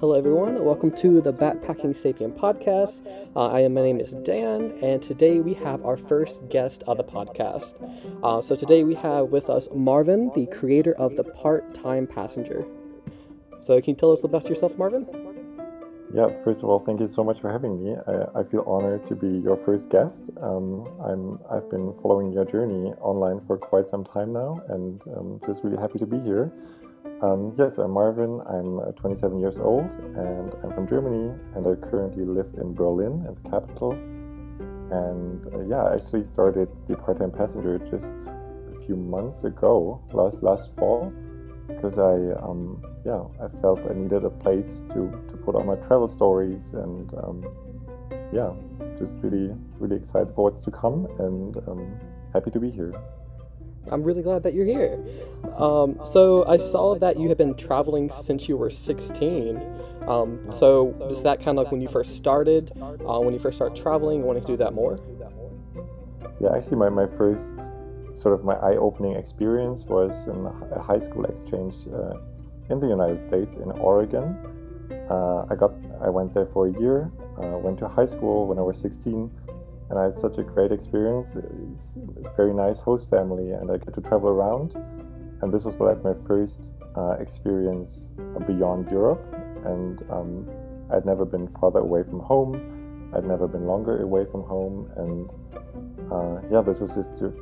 Hello, everyone. Welcome to the Backpacking Sapien podcast. Uh, I am. My name is Dan, and today we have our first guest of the podcast. Uh, so today we have with us Marvin, the creator of the Part Time Passenger. So can you tell us about yourself, Marvin? Yeah. First of all, thank you so much for having me. I, I feel honored to be your first guest. Um, I'm. I've been following your journey online for quite some time now, and um, just really happy to be here. Um, yes, I'm Marvin. I'm uh, 27 years old and I'm from Germany and I currently live in Berlin, in the capital. And uh, yeah, I actually started the part-time passenger just a few months ago, last last fall, because I um, yeah I felt I needed a place to to put all my travel stories and um, yeah, just really really excited for what's to come and um, happy to be here. I'm really glad that you're here. Um, so I saw that you have been traveling since you were 16. Um, so is that kind of like when you first started, uh, when you first started traveling, wanting to do that more? Yeah, actually, my, my first sort of my eye-opening experience was in a high school exchange uh, in the United States in Oregon. Uh, I got I went there for a year. Uh, went to high school when I was 16 and I had such a great experience. It's a very nice host family, and I get to travel around. And this was like my first uh, experience beyond Europe, and um, I'd never been farther away from home. I'd never been longer away from home, and uh, yeah, this was just a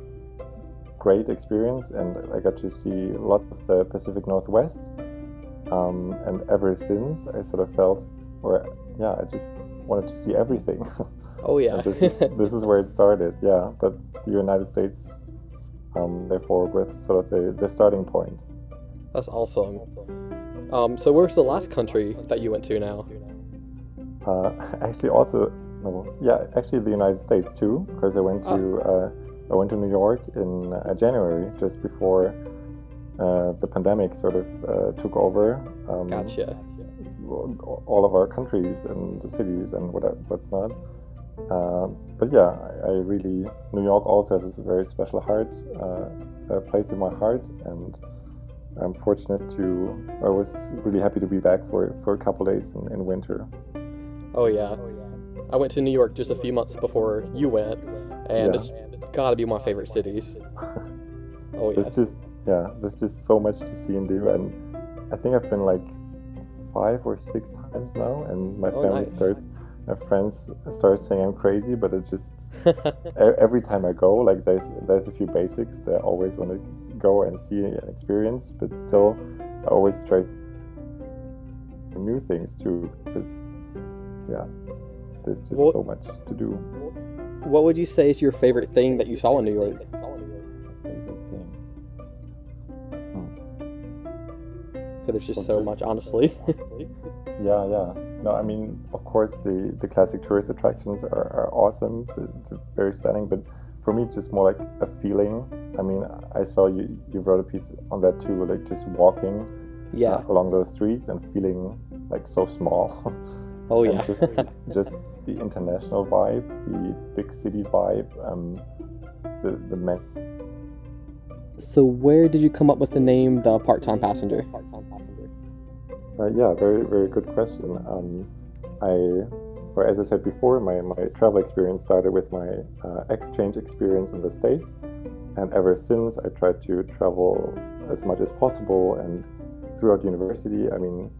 great experience, and I got to see lots of the Pacific Northwest. Um, and ever since, I sort of felt, or yeah, I just wanted to see everything. Oh yeah. this, is, this is where it started. Yeah, but the United States, um, therefore, with sort of the, the starting point. That's awesome. Um, so where's the last country that you went to now? Uh, actually, also, no, yeah, actually the United States too, because I went to ah. uh, I went to New York in uh, January, just before uh, the pandemic sort of uh, took over. Um, gotcha. All of our countries and cities and whatever, what's not. Uh, but yeah, I, I, really New York also has a very special heart, uh, a place in my heart, and I'm fortunate to. I was really happy to be back for for a couple days in, in winter. Oh yeah. I went to New York just a few months before you went, and yeah. it's got to be my favorite cities. oh yeah. There's just yeah, there's just so much to see and do, and I think I've been like five or six times now, and my oh, family nice. starts my friends start saying I'm crazy, but it just every time I go, like there's there's a few basics that I always want to go and see and experience, but still I always try new things too, because yeah, there's just what, so much to do. What would you say is your favorite thing that you saw in New York? Because there's just so much, honestly. yeah, yeah. No, I mean, of course, the, the classic tourist attractions are, are awesome, very stunning. But for me, it's just more like a feeling. I mean, I saw you you wrote a piece on that too, like just walking, yeah, along those streets and feeling like so small. Oh yeah, just just the international vibe, the big city vibe, um, the the. So where did you come up with the name the part time passenger? Uh, yeah, very very good question. Um, I, or as I said before, my, my travel experience started with my uh, exchange experience in the States, and ever since I tried to travel as much as possible. And throughout university, I mean,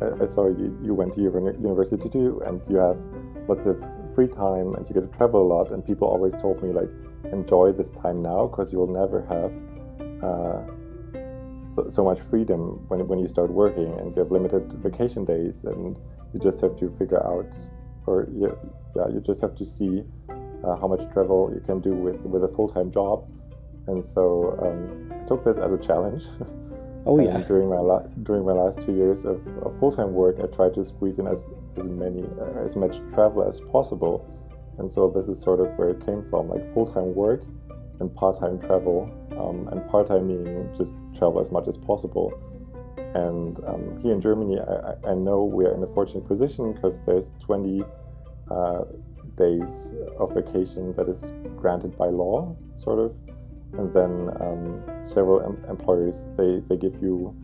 I, I saw you you went to university too, and you have lots of free time, and you get to travel a lot. And people always told me like, enjoy this time now because you will never have. Uh, so, so much freedom when, when you start working and you have limited vacation days and you just have to figure out or yeah, yeah you just have to see uh, how much travel you can do with, with a full-time job. And so um, I took this as a challenge. Oh yeah. During my la- during my last two years of, of full-time work I tried to squeeze in as, as many uh, as much travel as possible and so this is sort of where it came from like full-time work and part-time travel um, and part-time meaning just travel as much as possible. And um, here in germany I, I, know we're in a fortunate position because there's 20 uh, days of vacation that is granted by law sort of. And then um, several em- employers they, they give you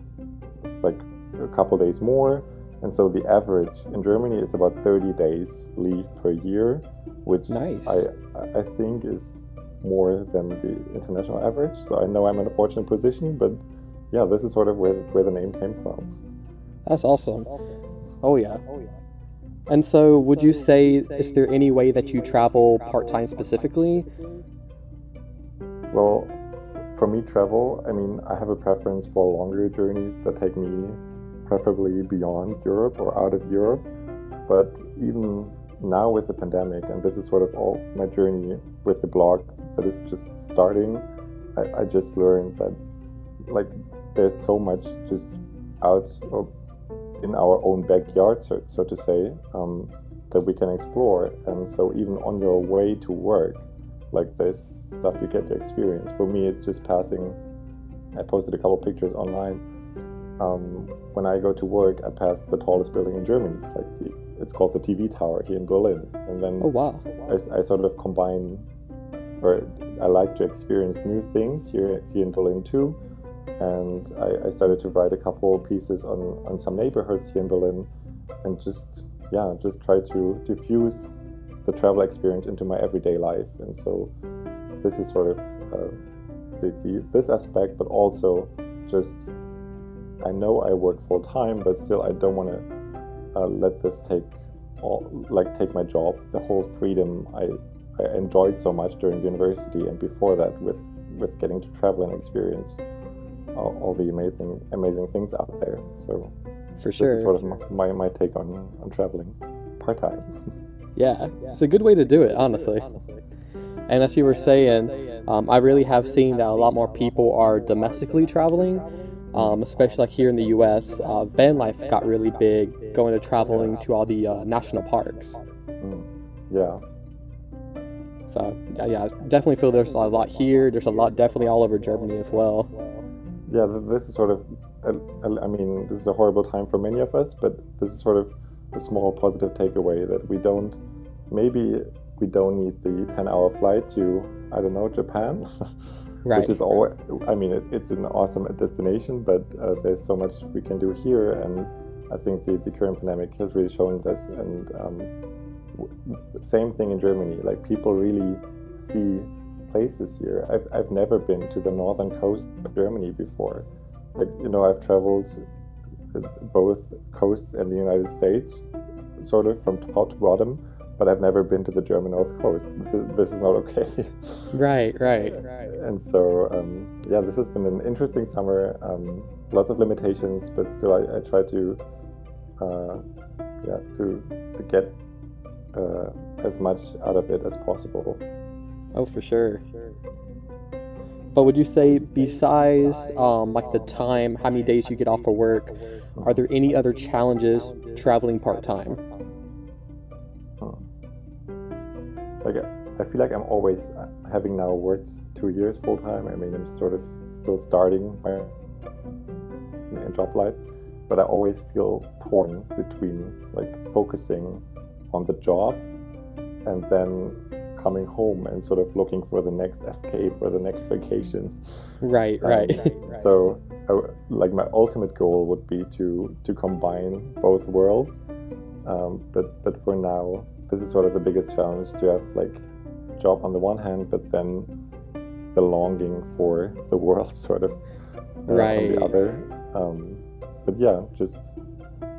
like a couple days more And so the average in Germany is about 30 days leave per year, which Nice. I, I think is more than the international average. So I know I'm in a fortunate position, but yeah, this is sort of where, where the name came from. That's awesome. Oh, oh yeah. And so, would you say is there any way that you travel part time specifically? Well, for me, travel, I mean, I have a preference for longer journeys that take me preferably beyond Europe or out of Europe. But even now with the pandemic, and this is sort of all my journey with the blog that is just starting, I, I just learned that like there's so much just out or in our own backyard, so, so to say, um, that we can explore. And so even on your way to work, like this stuff you get to experience. For me, it's just passing. I posted a couple pictures online. Um, when I go to work, I pass the tallest building in Germany. Like the, it's called the TV Tower here in Berlin, and then Oh wow. I, I sort of combine, or I like to experience new things here here in Berlin too. And I, I started to write a couple pieces on on some neighborhoods here in Berlin, and just yeah, just try to diffuse the travel experience into my everyday life. And so this is sort of uh, the, the this aspect, but also just I know I work full time, but still I don't want to uh, let this take all like take my job. The whole freedom I I enjoyed so much during university and before that with with getting to travel and experience all, all the amazing amazing things out there. So For this sure. is sort of my, my, my take on on traveling part time. Yeah, it's a good way to do it, honestly. And as you were saying, um, I really have seen that a lot more people are domestically traveling, um, especially like here in the U.S. Uh, van life got really big, going to traveling to all the uh, national parks. Mm. Yeah. So yeah, yeah, definitely feel there's a lot here. There's a lot definitely all over Germany as well. yeah this is sort of I mean this is a horrible time for many of us but this is sort of a small positive takeaway that we don't maybe we don't need the 10 hour flight to i don't know japan Right. which is all i mean it, it's an awesome destination but uh, there's so much we can do here and i think the, the current pandemic has really shown this and um, w- same thing in germany like people really see places here. I've, I've never been to the northern coast of Germany before. Like, you know, I've traveled both coasts in the United States, sort of from top to bottom, but I've never been to the German North Coast. This is not okay. Right, right. and so, um, yeah, this has been an interesting summer. Um, lots of limitations, but still, I, I try to, uh, yeah, to to get uh, as much out of it as possible. Oh, for sure. But would you say, besides um, like the time, how many days you get off for work, are there any other challenges traveling part time? I feel like I'm always having now worked two years full time. I mean, I'm sort of still starting my job life, but I always feel torn between like focusing on the job and then coming home and sort of looking for the next escape or the next vacation. Right, Um, right. So, I like my ultimate goal would be to to combine both worlds. Um, but but for now, this is sort of the biggest challenge to have like job on the one hand, but then the longing for the world sort of uh, on Right. the other. Um, but yeah, just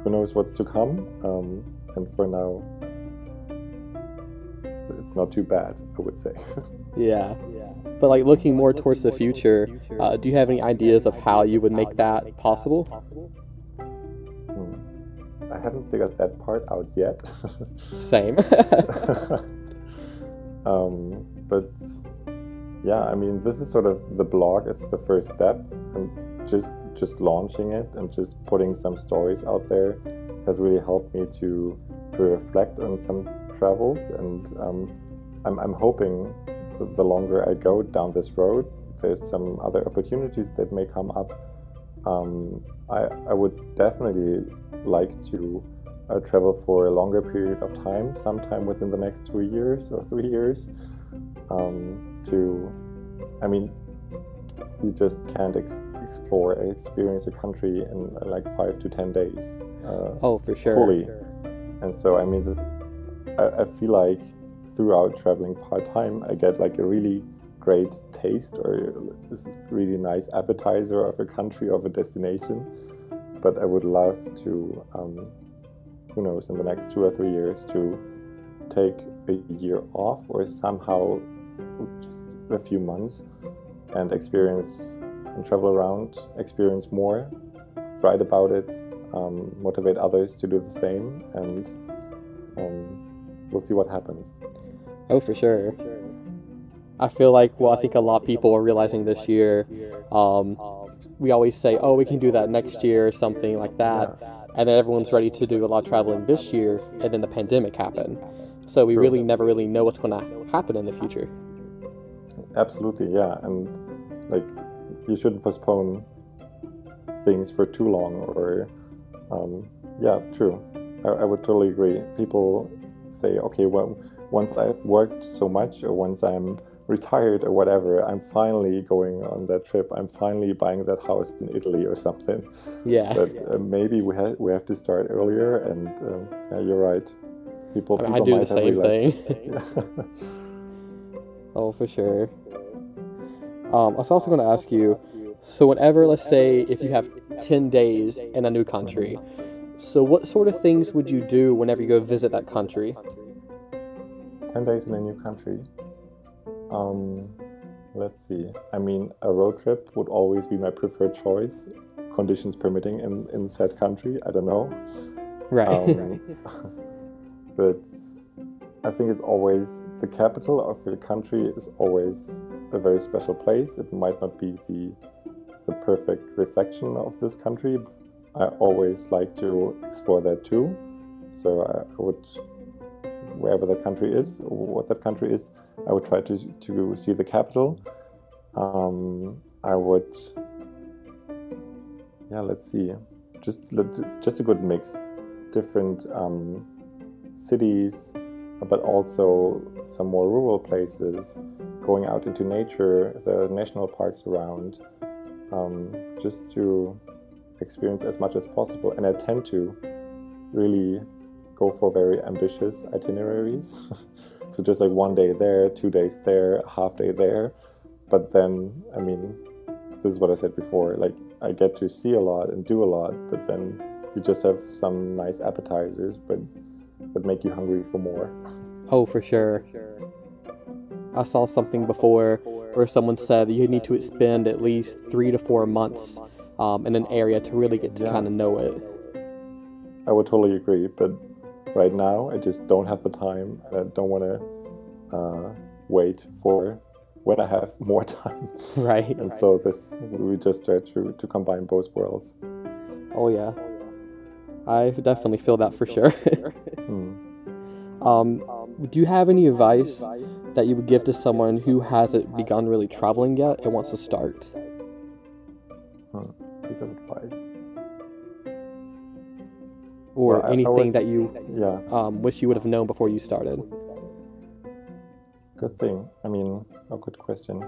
who knows what's to come. Um, and for now, it's, it's not too bad, I would say. Yeah. But like looking more towards the future, uh, do you have any ideas of how you would make that possible? Hmm. I haven't figured that part out yet. Same. Um, but yeah, I mean, this is sort of the blog is the first step, and just just launching it and just putting some stories out there has really helped me to to reflect on some travels, and um, I'm I'm hoping the longer I go down this road, there's some other opportunities that may come up. Um, I I would definitely like to uh, travel for a longer period of time, sometime within the next two years or three years. Um, to, I mean, you just can't ex- explore, experience a country in uh, like five to ten days. Uh, oh, for sure. Fully. And so, I mean, this. I, I feel like throughout traveling part time, I get like a really great taste or this really nice appetizer of a country of a destination. But I would love to, um, who knows, in the next two or three years to take a year off or somehow just a few months and experience and travel around, experience more, write about it, um, motivate others to do the same, and um, we'll see what happens. Oh, for sure. I feel like, well, I think a lot of people are realizing this year. Um, we always say, oh, we can do that next year or something like that. And then everyone's ready to do a lot of traveling this year, and then the pandemic happened. So we really never really know what's going to happen in the future. Absolutely, yeah. And like, you shouldn't postpone things for too long, or, um, yeah, true. I, I would totally agree. People say, okay, well, once I've worked so much, or once I'm retired or whatever, I'm finally going on that trip. I'm finally buying that house in Italy or something. Yeah. But uh, maybe we have we have to start earlier. And um, yeah, you're right. People, I, mean, people I do the same thing. oh, for sure. Um, I was also going to ask you. So, whenever, let's say, if you have ten days in a new country, so what sort of things would you do whenever you go visit that country? 10 days in a new country. Um, let's see. I mean, a road trip would always be my preferred choice, conditions permitting in, in said country. I don't know. Right. Um, but I think it's always the capital of the country is always a very special place. It might not be the the perfect reflection of this country. I always like to explore that too. So I would wherever the country is, what that country is, I would try to to see the capital. Um, I would, yeah, let's see, just just a good mix, different um, cities, but also some more rural places, going out into nature, the national parks around, um, just to experience as much as possible. And I tend to really go for very ambitious itineraries. so just like one day there, two days there, a half day there. But then, I mean, this is what I said before. Like I get to see a lot and do a lot, but then you just have some nice appetizers, but that make you hungry for more. Oh, for sure. I saw something before where someone said you need to spend at least three to four months um, in an area to really get to yeah. kind of know it. I would totally agree, but right now. I just don't have the time. I don't want to uh, wait for when I have more time. Right. and so this we just try to to combine both worlds. Oh yeah, I definitely feel that for sure. hmm. um, do you have any advice that you would give to someone who hasn't begun really traveling yet and wants to start? Hmm. Piece of advice or yeah, anything that you yeah. um, wish you would have known before you started? Good thing. I mean, a good question.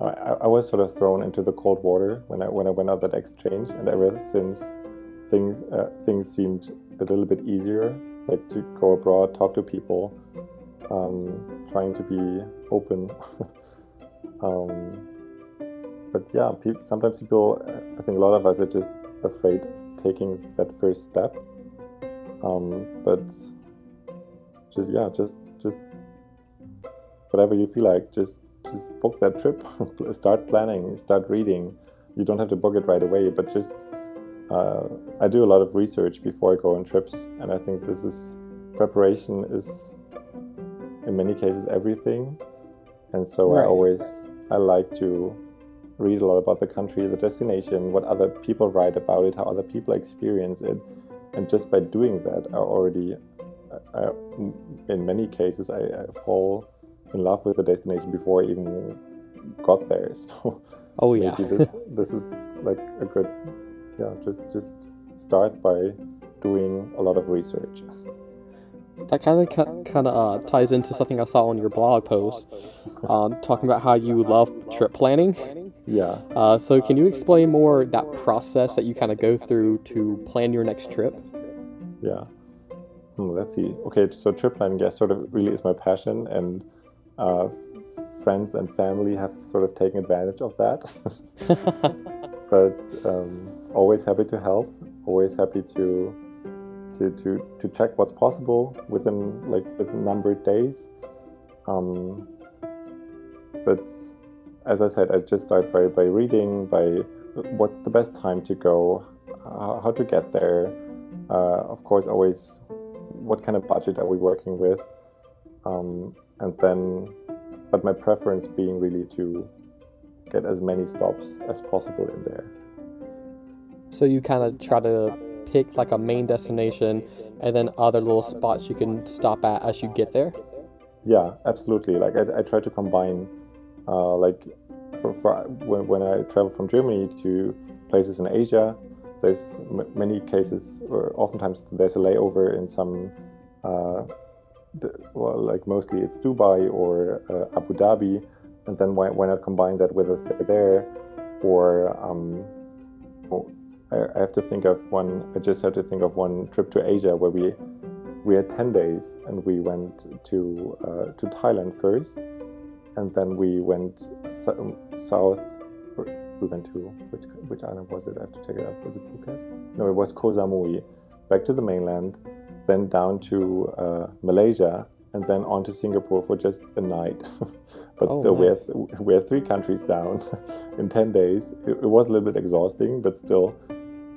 I, I, was sort of thrown into the cold water when I when I went on that exchange, and ever since things uh, things seemed a little bit easier, like to go abroad, talk to people, um, trying to be open. um, but yeah, people, sometimes people, I think a lot of us are just afraid of taking that first step um, but just yeah, just just whatever you feel like, just just book that trip, start planning, start reading. You don't have to book it right away, but just uh, I do a lot of research before I go on trips, and I think this is preparation is in many cases everything. And so right. I always I like to read a lot about the country, the destination, what other people write about it, how other people experience it, and just by doing that, I already, I, in many cases, I, I, fall in love with the destination before I even got there. So, oh yeah, this this is like a good, yeah. Just just start by doing a lot of research. That kind of kind of uh, ties into something I saw on your blog post, um, talking about how you love trip planning. Yeah. Uh, so, can you explain more that process that you kind of go through to plan your next trip? Yeah. Hmm, let's see. Okay, so trip planning, yes, sort of really is my passion, and uh, friends and family have sort of taken advantage of that. but um, always happy to help. Always happy to to to to check what's possible within like within numbered days. Um, but as I said, I just start by by reading by what's the best time to go, how, how to get there. Uh, of course, always what kind of budget are we working with, um, and then, but my preference being really to get as many stops as possible in there. So you kind of try to pick like a main destination and then other little spots you can stop at as you get there? Yeah, absolutely. Like I, I try to combine, uh, like for, for when, when I travel from Germany to places in Asia, there's many cases, or oftentimes there's a layover in some, uh, the, well, like mostly it's Dubai or uh, Abu Dhabi, and then why, why not combine that with a stay there, or um, I, have to think of one. I just had to think of one trip to Asia where we we had ten days and we went to uh, to Thailand first, and then we went so, south. We went to which which island was it? I have to check it out. Was it Phuket? No, it was Koh Samui. Back to the mainland, then down to uh, Malaysia, and then on to Singapore for just a night. but oh, still, nice. we had we had three countries down in ten days. It, it was a little bit exhausting, but still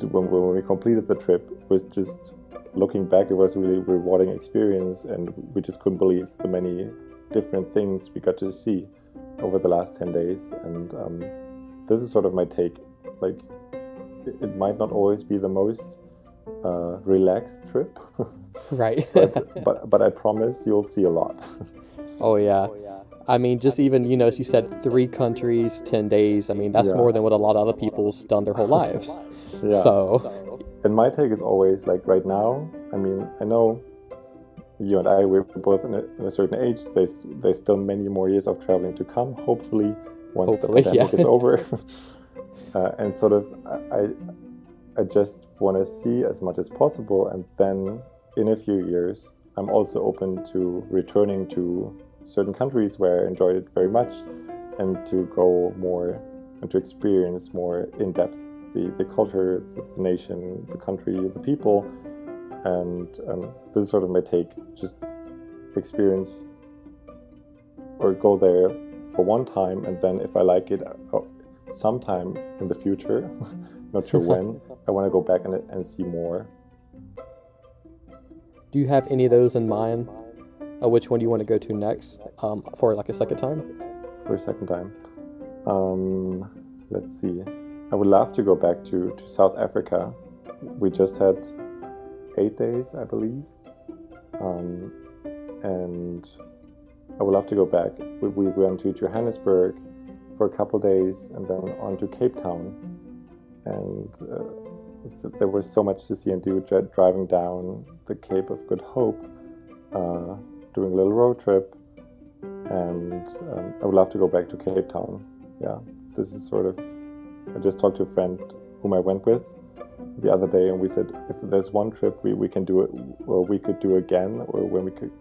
when, when we completed the trip it was just looking back, it was a really rewarding experience, and we just couldn't believe the many different things we got to see over the last 10 days. And um, this is sort of my take. Like, it, it might not always be the most uh, relaxed trip, right? but, but, but I promise you'll see a lot. oh, yeah. Oh, yeah. I mean, just even, you know, as you said, three countries, 10 days. I mean, that's yeah. more than what a lot of other people's done their whole lives. Yeah. So. And my take is always like right now. I mean, I know you and I we're both in a, in a certain age. There's there's still many more years of traveling to come. Hopefully, once Hopefully, the pandemic yeah. is over. uh, and sort of, I I just want to see as much as possible, and then in a few years, I'm also open to returning to certain countries where I enjoyed it very much, and to go more and to experience more in depth the, the culture, the, the nation, the country, the people. And um, this is sort of my take just experience or go there for one time, and then if I like it, uh, sometime in the future, not sure when, I want to go back and, and see more. Do you have any of those in mind? Uh, which one do you want to go to next um, for like a second time? For a second time. Um, let's see. I would love to go back to, to South Africa. We just had eight days, I believe. Um, and I would love to go back. We, we, went to Johannesburg for a couple days and then on to Cape Town. And uh, th- there was so much to see and do driving down the Cape of Good Hope, uh, doing a little road trip. And um, I would love to go back to Cape Town. Yeah, this is sort of I just talked to a friend whom I went with the other day, and we said if there's one trip we, we can do it, or we could do again, or when we could,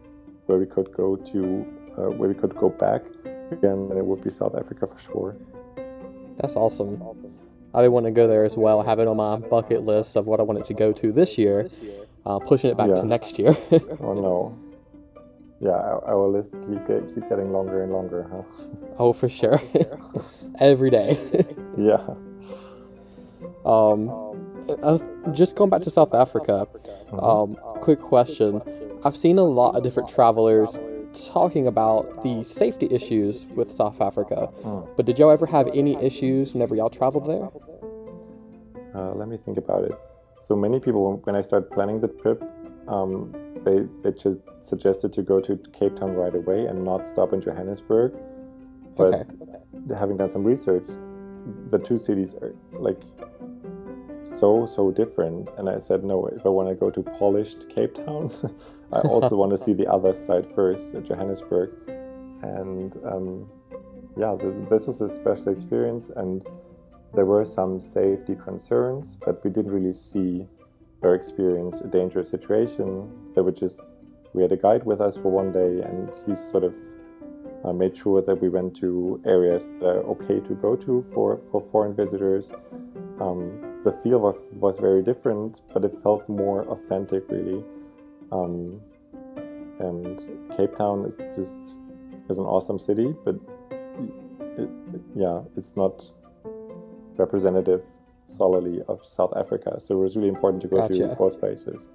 where we could go to, uh, where we could go back again, then it would be South Africa for sure. That's awesome. I want to go there as well. Have it on my bucket list of what I wanted to go to this year. Uh, pushing it back yeah. to next year. oh no. Yeah, our, list keep get, keep getting longer and longer, huh? Oh, for sure. Every day. yeah. Um, was just going back to South Africa. Mm-hmm. Um, quick question: I've seen a lot of different travelers talking about the safety issues with South Africa, mm. but did y'all ever have any issues whenever y'all traveled there? Uh, let me think about it. So many people, when I started planning the trip, um, they, they just suggested to go to Cape Town right away and not stop in Johannesburg. But okay. having done some research, the two cities are like so so different and i said no if i want to go to polished cape town i also want to see the other side first johannesburg and um, yeah, this, this was a special experience, and there were some safety concerns, but we didn't really see or experience a dangerous situation. They were just, we had a guide with us for one day, and he sort of uh, made sure that we went to areas that are okay to go to for, for foreign visitors. Um, the feel was, was very different, but it felt more authentic, really. Um, and Cape Town is just is an awesome city, but it, it, yeah, it's not representative solely of South Africa. So it was really important to go Gotcha. to both places.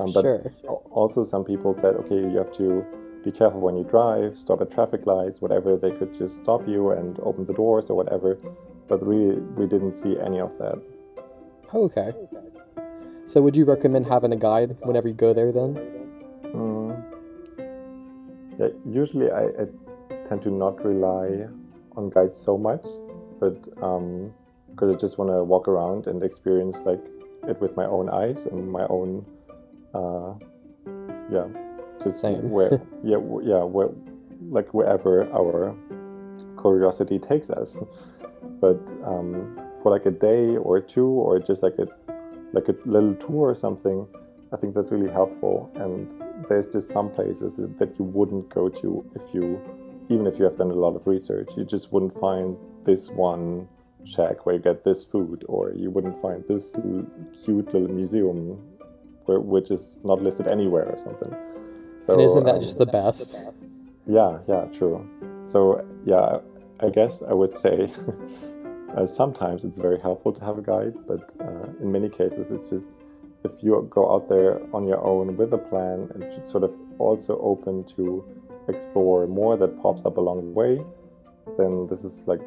Um, but sure. also, some people said, okay, you have to be careful when you drive, stop at traffic lights, whatever. They could just stop you and open the doors or whatever. But really, we didn't see any of that. Oh, okay. So would you recommend having a guide whenever you go there then? Mm. Yeah, usually I, I tend to not rely on guides so much, but because I just want to walk around and experience like it with my own eyes and my own, uh, yeah, just Same. where, yeah, yeah, where, like wherever our curiosity takes us. But um, for like a day or two, or just like a like a little tour or something, I think that's really helpful. And there's just some places that, you wouldn't go to if you, even if you have done a lot of research, you just wouldn't find this one shack where you get this food, or you wouldn't find this cute little museum where, which is not listed anywhere or something. So and isn't that um, just the best? yeah, yeah, true. So, yeah, I guess I would say uh, sometimes it's very helpful to have a guide, but uh, in many cases, it's just if you go out there on your own with a plan and just sort of also open to explore more that pops up along the way, then this is like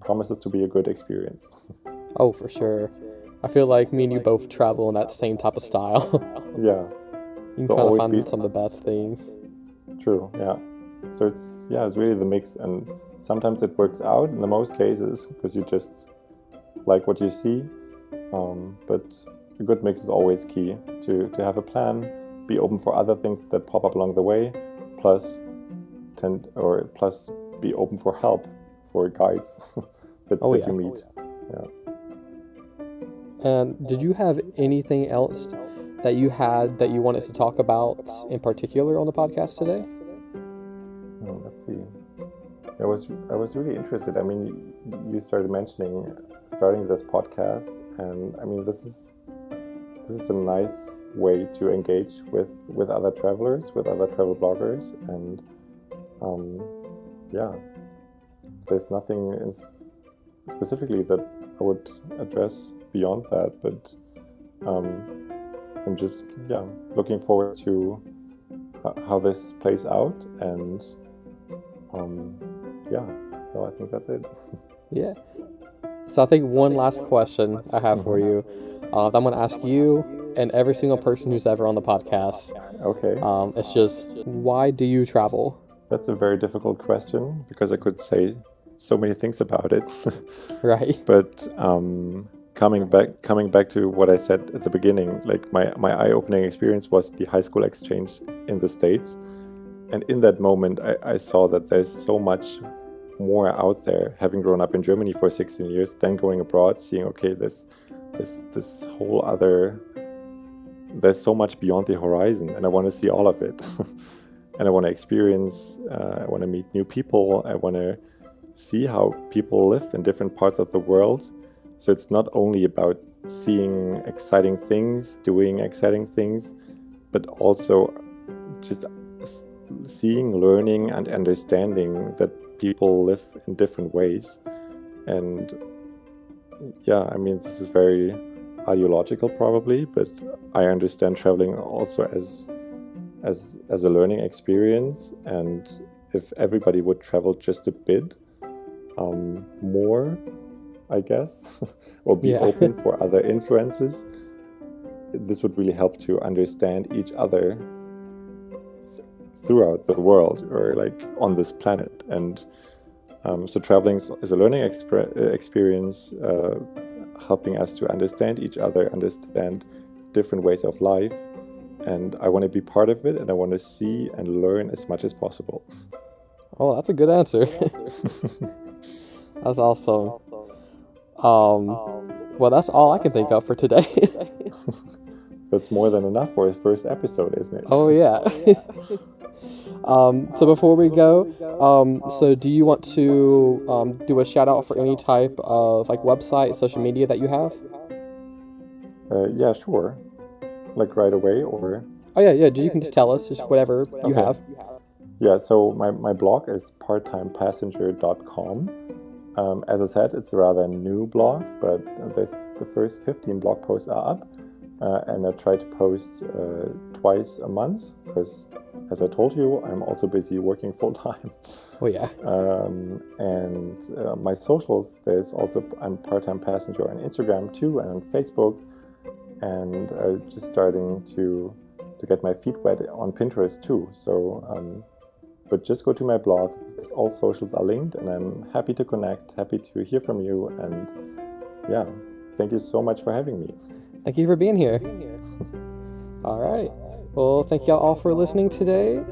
promises to be a good experience. Oh, for sure. I feel like me and you both travel in that same type of style. yeah, you can So kind of find be- some of the best things. True, yeah. So it's yeah, it's really the mix, and sometimes it works out in the most cases because you just like what you see. Um, but a good mix is always key to to have a plan, be open for other things that pop up along the way, plus tend or plus be open for help for guides that, Oh, that yeah. you meet. And did you have anything else that you had that you wanted to talk about in particular on the podcast today? See. I was I was really interested. I mean, you- you started mentioning starting this podcast, and I mean, this is this is a nice way to engage with with other travelers, with other travel bloggers, and um, yeah, there's nothing in specifically that I would address beyond that, but um, I'm just yeah looking forward to how this plays out and um, yeah, so I think that's it. Yeah. So I think one last question I have for you. Uh, that I'm going to ask you and every single person who's ever on the podcast. Okay, Um, it's just why do you travel? that's a very difficult question because I could say so many things about it. Right. but um, coming back, coming back to what I said at the beginning, like my my eye-opening experience was the high school exchange in the states, and in that moment, I, I saw that there's so much more out there. Having grown up in Germany for 16 years, then going abroad, seeing okay, this this this whole other there's so much beyond the horizon, and I want to see all of it. and I want to experience. Uh, I want to meet new people. I want to see how people live in different parts of the world. So it's not only about seeing exciting things, doing exciting things, but also just seeing, learning, and understanding that people live in different ways. And yeah, I mean, this is very ideological, probably, but I understand traveling also as as as a learning experience. And if everybody would travel just a bit um, more, I guess, or be Yeah. open for other influences, this would really help to understand each other th- throughout the world or like on this planet. And um, so traveling is is a learning expre- uh, experience, uh, helping us to understand each other, understand different ways of life. And I want to be part of it, and I want to see and learn as much as possible. Oh, that's a good answer. that's awesome. Um, well, that's all I can think of for today. That's more than enough for a first episode, isn't it? oh yeah. um, so before we go, um, so do you want to um, do a shout out for any type of like website, social media that you have? Uh, yeah, sure. Like right away, or Oh yeah, yeah. You can just tell us just whatever you Okay. have. yeah. So my, my blog is parttimepassenger.com. Um, as I said, it's a rather new blog, but this the first 15 blog posts are up, uh, and I try to post uh, twice a month because, as I told you, I'm also busy working full time. Oh yeah. um, and uh, my socials there's also i'm part-time passenger on instagram too and on facebook and i was just starting to to get my feet wet on pinterest too so um, but just go to my blog all socials are linked and i'm happy to connect happy to hear from you and yeah thank you so much for having me Thank you for being here. All right. Well, thank y'all all for listening today,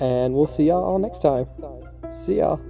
and we'll see y'all all next time. See y'all.